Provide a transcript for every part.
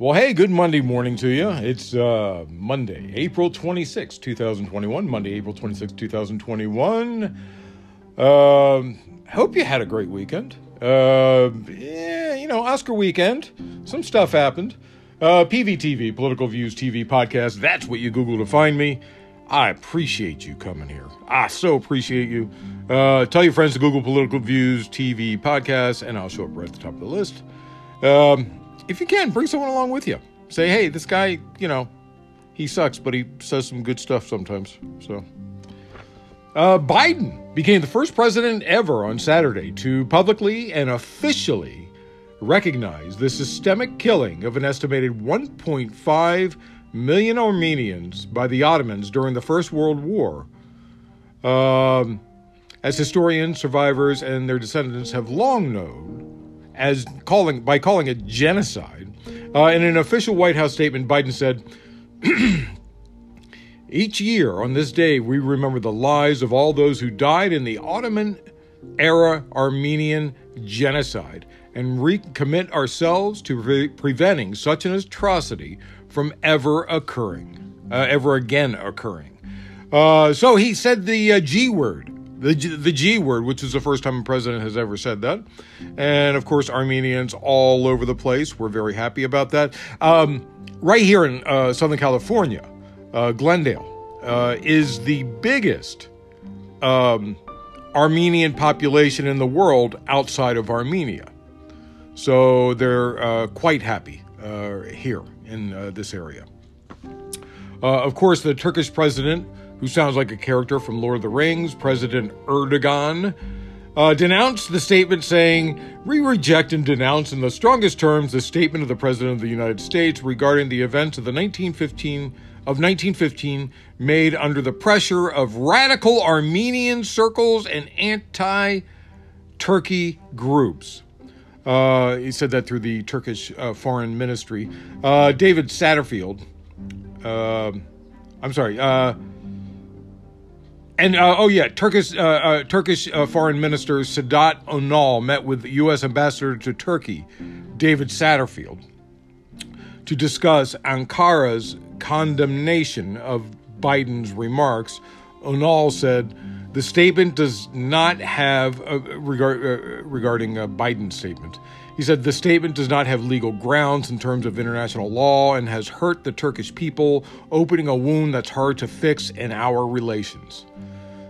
Well, hey, good Monday morning to you. It's uh, Monday, April 26, 2021. Monday, April 26, 2021. Um, hope you had a great weekend. Uh, yeah, you know, Oscar weekend. Some stuff happened. Uh, PVTV, Political Views TV podcast. That's what you Google to find me. I appreciate you coming here. I so appreciate you. Uh, tell your friends to Google Political Views TV podcast, and I'll show up right at the top of the list. Um, if you can, bring someone along with you. Say, hey, this guy, you know, he sucks, but he says some good stuff sometimes. So, uh, Biden became the first president ever on Saturday to publicly and officially recognize the systemic killing of an estimated 1.5 million Armenians by the Ottomans during the First World War. Um, as historians, survivors, and their descendants have long known, as calling by calling it genocide. Uh, in an official White House statement, Biden said, "Each year on this day, we remember the lives of all those who died in the Ottoman era Armenian genocide and recommit ourselves to pre- preventing such an atrocity from ever occurring, uh, ever again occurring." Uh, so he said the uh, G word the the G word, which is the first time a president has ever said that, and of course Armenians all over the place. We're very happy about that. Um, right here in uh, Southern California, uh, Glendale uh, is the biggest um, Armenian population in the world outside of Armenia, so they're uh, quite happy uh, here in this area. of course, the Turkish president who sounds like a character from Lord of the Rings, President Erdogan, uh, denounced the statement, saying, We reject and denounce in the strongest terms the statement of the President of the United States regarding the events of the 1915 of 1915 made under the pressure of radical Armenian circles and anti Turkey groups. Uh, he said that through the Turkish uh, Foreign Ministry. Uh, David Satterfield, um, I'm sorry, uh, and uh, oh yeah, Turkish uh, uh, Turkish uh, Foreign Minister Sadat Onal met with U.S. Ambassador to Turkey, David Satterfield, to discuss Ankara's condemnation of Biden's remarks. Onal said the statement does not have regard, uh, regarding Biden's statement. He said the statement does not have legal grounds in terms of international law and has hurt the Turkish people, opening a wound that's hard to fix in our relations.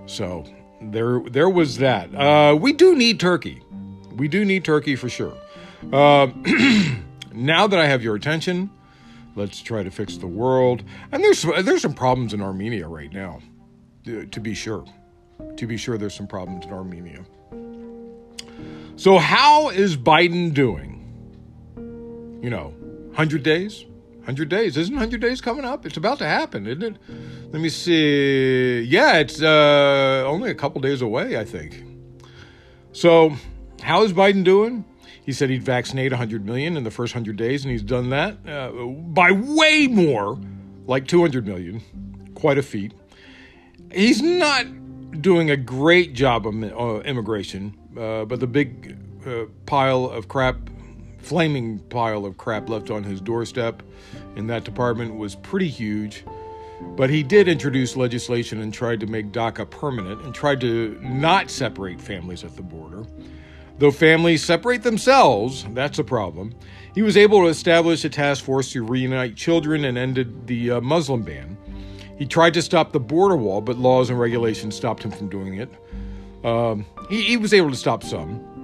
So there, there was that. Uh, we do need turkey. We do need turkey for sure. Uh, now that I have your attention, let's try to fix the world. And there's there's some problems in Armenia right now, to be sure. To be sure, there's some problems in Armenia. So how is Biden doing? You know, hundred days. 100 days. Isn't 100 days coming up? It's about to happen, isn't it? Let me see. Yeah, it's uh, only a couple days away, I think. So, how is Biden doing? He said he'd vaccinate 100 million in the first 100 days, and he's done that uh, by way more, like 200 million. Quite a feat. He's not doing a great job of uh, immigration, uh, but the big uh, pile of crap flaming pile of crap left on his doorstep in that department was pretty huge. But he did introduce legislation and tried to make DACA permanent and tried to not separate families at the border. Though families separate themselves, that's a problem. He was able to establish a task force to reunite children and ended the uh, Muslim ban. He tried to stop the border wall, but laws and regulations stopped him from doing it. Um, he, he was able to stop some.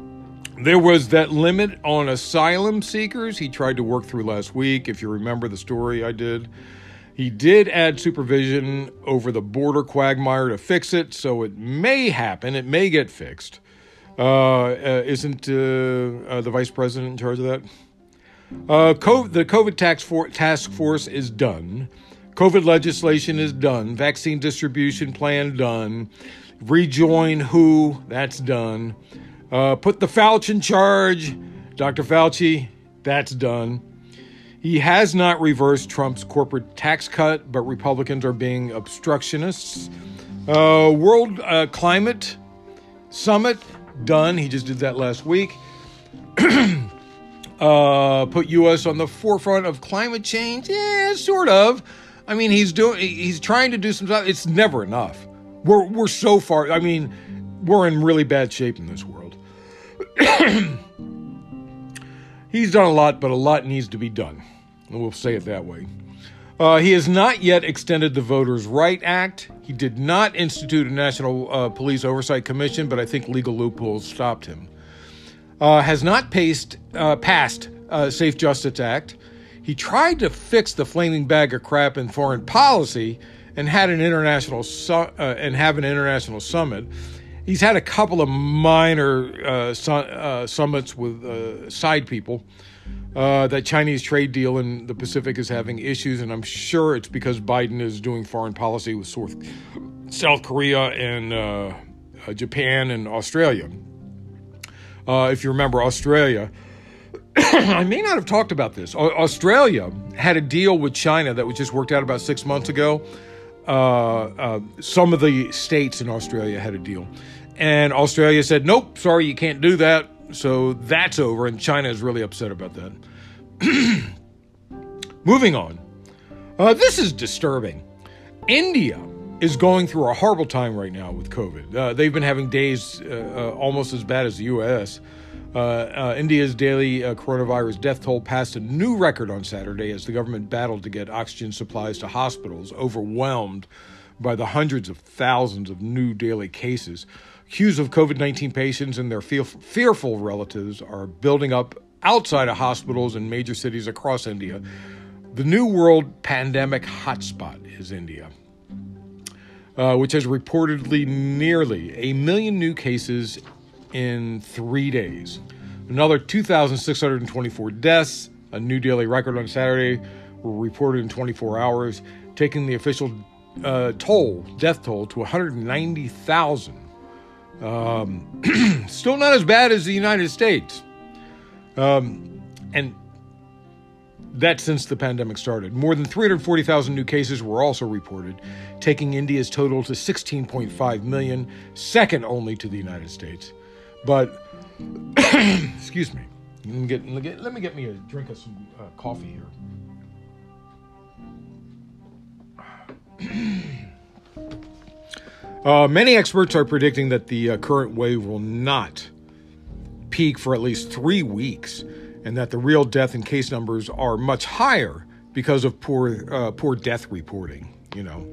There was that limit on asylum seekers he tried to work through last week, if you remember the story I did. He did add supervision over the border quagmire to fix it, so it may happen. It may get fixed. Uh, uh, isn't uh, uh the vice president in charge of that? Uh, COVID, the COVID task, for, task force is done. COVID legislation is done. Vaccine distribution plan done. Rejoin WHO, that's done. Uh, put the Fauci in charge. Dr. Fauci, that's done. He has not reversed Trump's corporate tax cut, but Republicans are being obstructionists. Uh, World uh, Climate Summit, done. He just did that last week. uh, put U.S. on the forefront of climate change. Yeah, sort of. I mean, he's doing. He's trying to do some stuff. It's never enough. We're we're so far. I mean, we're in really bad shape in this world. he's done a lot, but a lot needs to be done. We'll say it that way. Uh, he has not yet extended the Voters' Right Act. He did not institute a National uh, Police Oversight Commission, but I think legal loopholes stopped him. Uh, has not paced, uh, passed uh, Safe Justice Act. He tried to fix the flaming bag of crap in foreign policy and had an international su- uh, and have an international summit. He's had a couple of minor su- summits with side people. Uh, that Chinese trade deal in the Pacific is having issues, and I'm sure it's because Biden is doing foreign policy with South, South Korea and uh, uh, Japan and Australia. Uh, if you remember, Australia, I may not have talked about this. Australia had a deal with China that was just worked out about six months ago. Uh, some of the states in Australia had a deal, and Australia said, "Nope, sorry, you can't do that." So that's over, and China is really upset about that. Moving on. Uh, this is disturbing. India is going through a horrible time right now with COVID. Uh, they've been having days uh, uh almost as bad as the U.S. Uh, uh, India's daily coronavirus death toll passed a new record on Saturday as the government battled to get oxygen supplies to hospitals, overwhelmed by the hundreds of thousands of new daily cases. Queues of COVID 19 patients and their fearful relatives are building up outside of hospitals in major cities across India. The new world pandemic hotspot is India, uh, which has reportedly nearly a million new cases in three days. Another 2,624 deaths, a new daily record on Saturday, were reported in 24 hours, taking the official uh, toll, death toll, to 190,000. Um, still not as bad as the United States. Um, and that since the pandemic started. More than 340,000 new cases were also reported, taking India's total to 16.5 million, second only to the United States. But, excuse me, let me get, let me get me a drink of some uh, coffee here. Uh, many experts are predicting that the uh, current wave will not peak for at least three weeks, and that the real death and case numbers are much higher because of poor uh, poor death reporting. You know.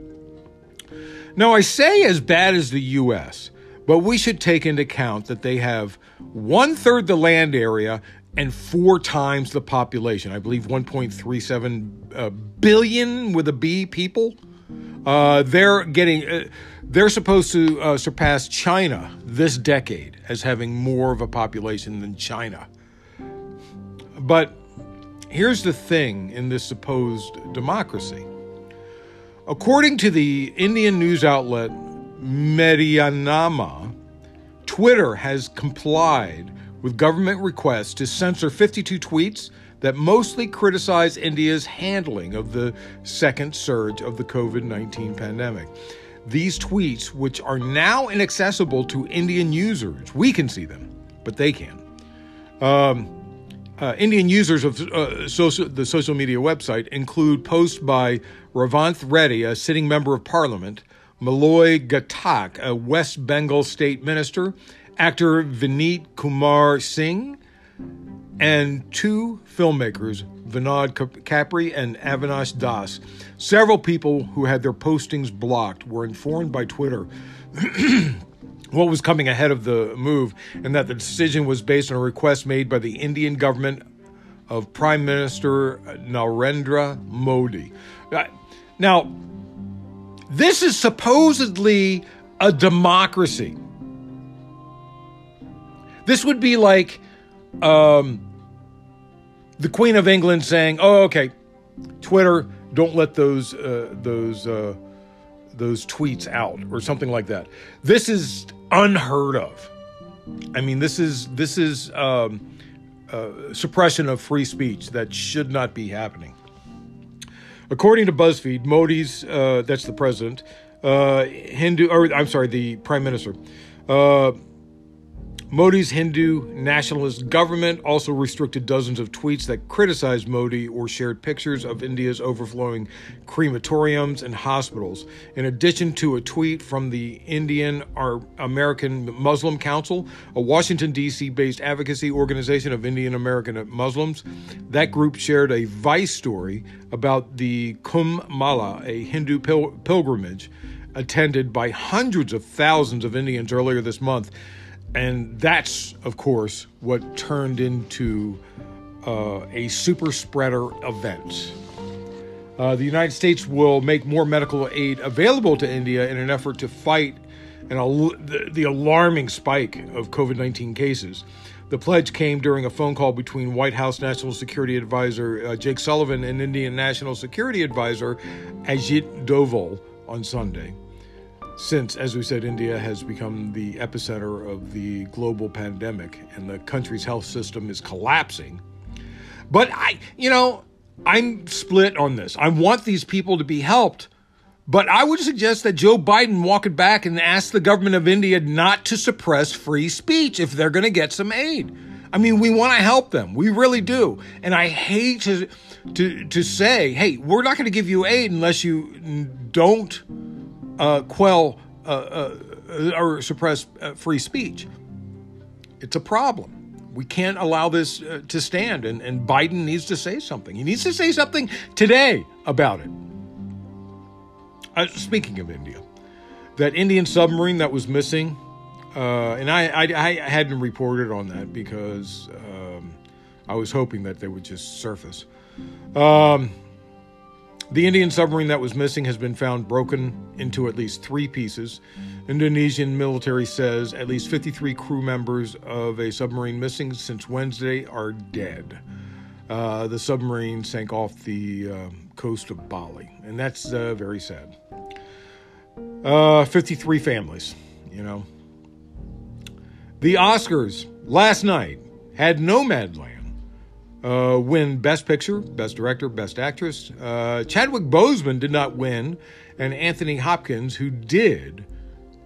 Now I say as bad as the U.S., but we should take into account that they have one third the land area and four times the population. I believe 1.37 uh, billion with a B people. Uh, they're getting uh, they're supposed to uh, surpass China this decade as having more of a population than China. But here's the thing in this supposed democracy. According to the Indian news outlet Medianama, Twitter has complied with government requests to censor 52 tweets that mostly criticize India's handling of the second surge of the COVID 19 pandemic. These tweets, which are now inaccessible to Indian users, we can see them, but they can. Um, uh, Indian users of uh, social, the social media website include posts by Revanth Reddy, a sitting member of parliament, Moloy Ghatak, a West Bengal state minister, actor Vineet Kumar Singh, and two filmmakers, Vinod Kapri and Avinash Das. Several people who had their postings blocked were informed by Twitter what was coming ahead of the move and that the decision was based on a request made by the Indian government of Prime Minister Narendra Modi. Now, this is supposedly a democracy. This would be like um, the Queen of England saying, "Oh, okay, Twitter, don't let those uh, those uh, those tweets out or something like that." This is unheard of. I mean, this is this is um, uh, suppression of free speech that should not be happening. According to BuzzFeed, Modi's uh, that's the president, uh, Hindu or I'm sorry, the prime minister. Uh, Modi's Hindu nationalist government also restricted dozens of tweets that criticized Modi or shared pictures of India's overflowing crematoriums and hospitals. In addition to a tweet from the Indian American Muslim Council, a Washington, D.C. based advocacy organization of Indian American Muslims, that group shared a Vice story about the Kumbh Mela, a Hindu pil- pilgrimage attended by hundreds of thousands of Indians earlier this month and that's, of course, what turned into uh, a super spreader event. Uh, the United States will make more medical aid available to India in an effort to fight an al- the, the alarming spike of COVID 19 cases. The pledge came during a phone call between White House National Security Advisor uh, Jake Sullivan and Indian National Security Advisor Ajit Doval on Sunday since, as we said, India has become the epicenter of the global pandemic and the country's health system is collapsing. But I, you know, I'm split on this. I want these people to be helped. But I would suggest that Joe Biden walk it back and ask the government of India not to suppress free speech if they're going to get some aid. I mean, we want to help them. We really do. And I hate to to to say, "Hey, we're not going to give you aid unless you don't uh, quell uh, uh, or suppress uh, free speech. It's a problem. We can't allow this uh, to stand, and, and Biden needs to say something. He needs to say something today about it. Speaking of India, that Indian submarine that was missing, and I, I, I, hadn't reported on that because um, I was hoping that they would just surface. Um, the Indian submarine that was missing has been found broken into at least three pieces. Indonesian military says at least 53 crew members of a submarine missing since Wednesday are dead. Uh, the submarine sank off the uh, coast of Bali, and that's uh, very sad. Uh, 53 families, you know. The Oscars last night had Nomadland uh, win Best Picture, Best Director, Best Actress. Uh, Chadwick Boseman did not win, and Anthony Hopkins, who did,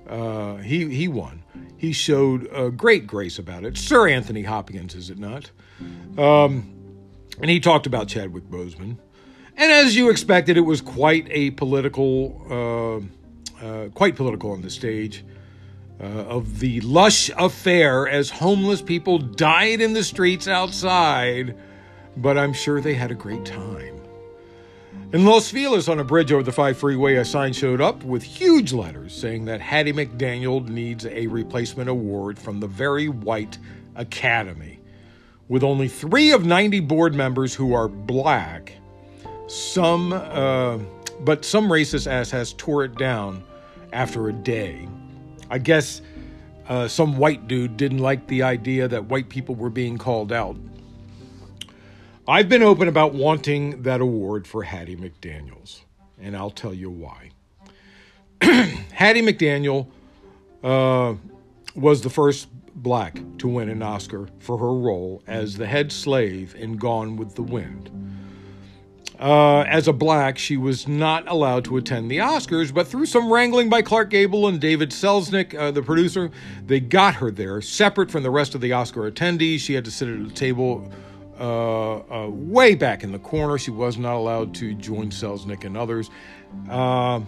uh, he he won. He showed great grace about it. Sir Anthony Hopkins, is it not? Um, and he talked about Chadwick Boseman, and as you expected, it was quite a political, uh, uh, quite political on the stage. Uh, of the lush affair as homeless people died in the streets outside, but I'm sure they had a great time. In Los Feliz, on a bridge over the 5 freeway, a sign showed up with huge letters saying that Hattie McDaniel needs a replacement award from the Very White Academy. With only three of 90 board members who are black, some, uh, but some racist ass has tore it down after a day. I guess uh, some white dude didn't like the idea that white people were being called out. I've been open about wanting that award for Hattie McDaniels, and I'll tell you why. Hattie McDaniel uh, was the first black to win an Oscar for her role as the head slave in Gone with the Wind. Uh, as a black, she was not allowed to attend the Oscars, but through some wrangling by Clark Gable and David Selznick, uh, the producer, they got her there, separate from the rest of the Oscar attendees. She had to sit at a table uh, uh way back in the corner. She was not allowed to join Selznick and others. Uh,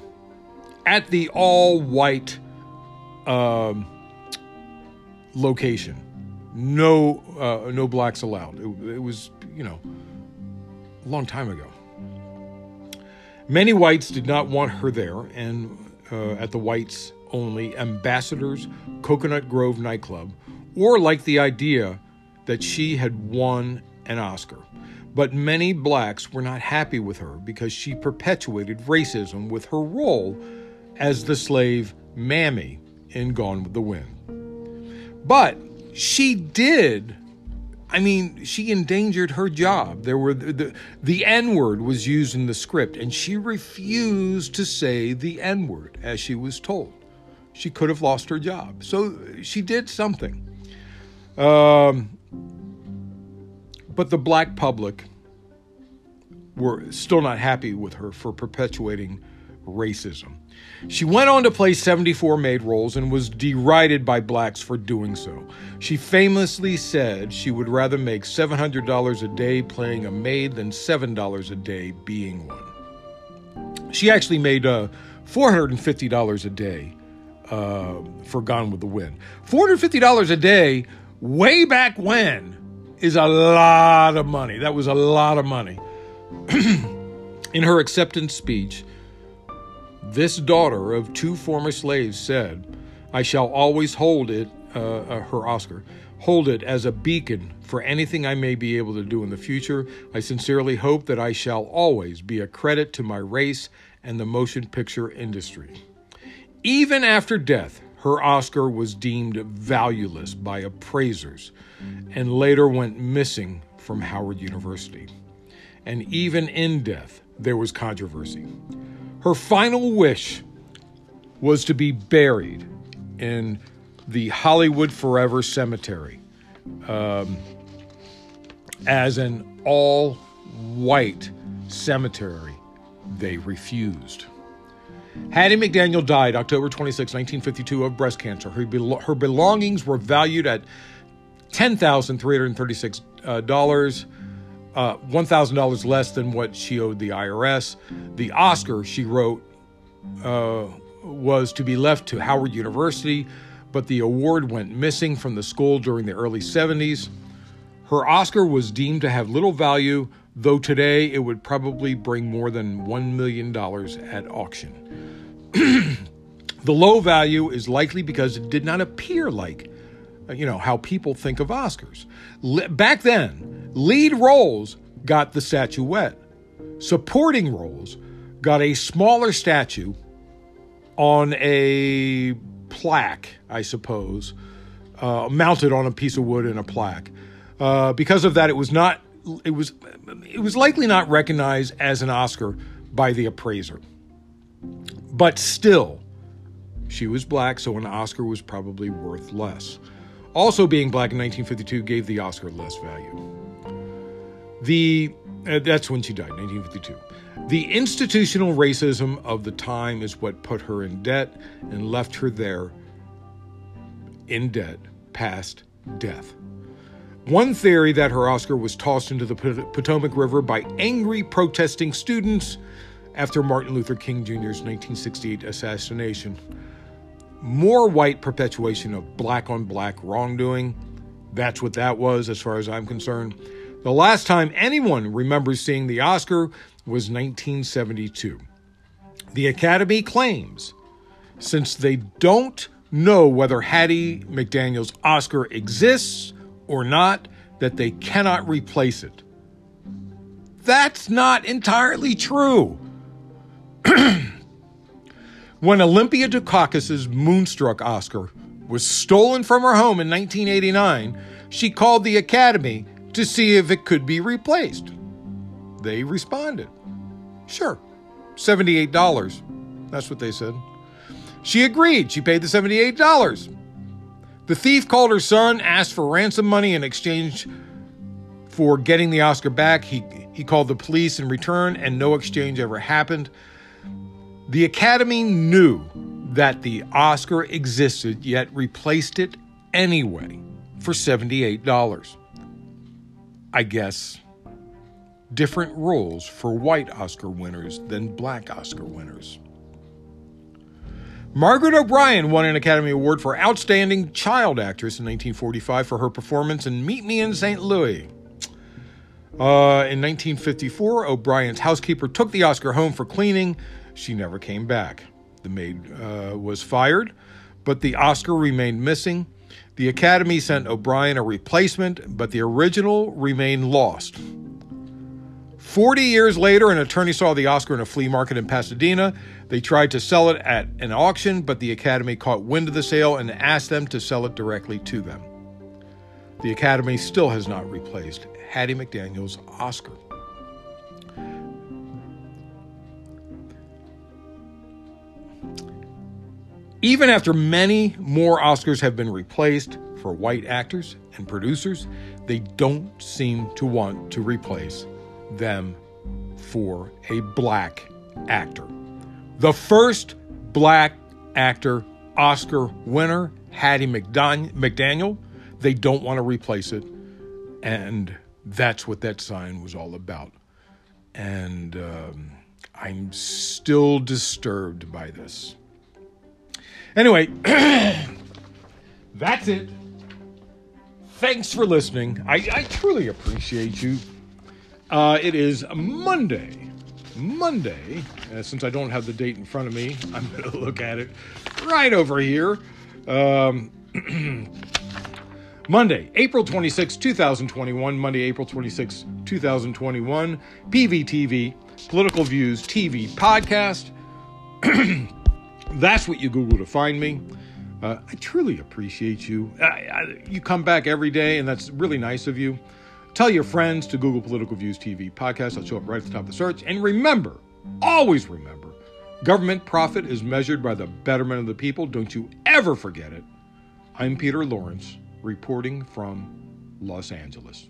at the all white um, location, no, uh, no blacks allowed. It, it was, you know, long time ago. Many whites did not want her there, and uh, at the whites only Ambassadors Coconut Grove nightclub, or like the idea that she had won an Oscar. But many blacks were not happy with her because she perpetuated racism with her role as the slave Mammy in Gone with the Wind. But she did I mean, she endangered her job. There were the, the, the N word was used in the script, and she refused to say the N word as she was told. She could have lost her job. So she did something. Um, but the black public were still not happy with her for perpetuating racism. She went on to play 74 maid roles and was derided by blacks for doing so. She famously said she would rather make $700 a day playing a maid than $7 a day being one. She actually made uh, $450 a day uh, for Gone with the Wind. $450 a day, way back when, is a lot of money. That was a lot of money. In her acceptance speech, this daughter of two former slaves said, I shall always hold it, uh, uh, her Oscar, hold it as a beacon for anything I may be able to do in the future. I sincerely hope that I shall always be a credit to my race and the motion picture industry. Even after death, her Oscar was deemed valueless by appraisers and later went missing from Howard University. And even in death, there was controversy. Her final wish was to be buried in the Hollywood Forever Cemetery um, as an all white cemetery. They refused. Hattie McDaniel died October 26, 1952, of breast cancer. Her, her belongings were valued at $10,336, uh, uh, $1,000 less than what she owed the IRS. The Oscar, she wrote, uh, was to be left to Howard University, but the award went missing from the school during the early 70s. Her Oscar was deemed to have little value, though today it would probably bring more than $1 million at auction. the low value is likely because it did not appear like you know how people think of Oscars. Back then, lead roles got the statuette. Supporting roles got a smaller statue on a plaque, I suppose, uh, mounted on a piece of wood in a plaque. Uh, because of that, it was not. It was. It was likely not recognized as an Oscar by the appraiser. But still, she was black, so an Oscar was probably worth less. Also, being black in 1952 gave the Oscar less value. The uh, that's when she died, 1952. The institutional racism of the time is what put her in debt and left her there in debt past death. One theory that her Oscar was tossed into the Potomac River by angry protesting students after Martin Luther King Jr.'s 1968 assassination more white perpetuation of black on black wrongdoing. That's what that was, as far as I'm concerned. The last time anyone remembers seeing the Oscar was 1972. The Academy claims, since they don't know whether Hattie McDaniel's Oscar exists or not, that they cannot replace it. That's not entirely true. When Olympia Dukakis's Moonstruck Oscar was stolen from her home in 1989, she called the Academy to see if it could be replaced. They responded. Sure, $78. That's what they said. She agreed. She paid the $78. The thief called her son, asked for ransom money in exchange for getting the Oscar back. He, he called the police in return, and no exchange ever happened. The Academy knew that the Oscar existed, yet replaced it anyway for $78. I guess different rules for white Oscar winners than black Oscar winners. Margaret O'Brien won an Academy Award for Outstanding Child Actress in 1945 for her performance in Meet Me in St. Louis. Uh, in 1954, O'Brien's housekeeper took the Oscar home for cleaning she never came back. The maid uh, was fired, but the Oscar remained missing. The Academy sent O'Brien a replacement, but the original remained lost. Forty years later, an attorney saw the Oscar in a flea market in Pasadena. They tried to sell it at an auction, but the Academy caught wind of the sale and asked them to sell it directly to them. The Academy still has not replaced Hattie McDaniel's Oscar. Even after many more Oscars have been replaced for white actors and producers, they don't seem to want to replace them for a black actor. The first black actor Oscar winner, Hattie McDaniel, they don't want to replace it. And that's what that sign was all about. And um, I'm still disturbed by this. Anyway, that's it. Thanks for listening. I, I truly appreciate you. Uh, it is Monday. Monday. Uh, since I don't have the date in front of me, I'm going to look at it right over here. Um, Monday, April 26, 2021. Monday, April 26, 2021. PVTV, Political Views TV podcast. That's what you Google to find me. Uh, I truly appreciate you. I, I, you come back every day, and that's really nice of you. Tell your friends to Google Political Views TV podcast. I'll show up right at the top of the search. And remember, always remember, government profit is measured by the betterment of the people. Don't you ever forget it. I'm Peter Lawrence reporting from Los Angeles.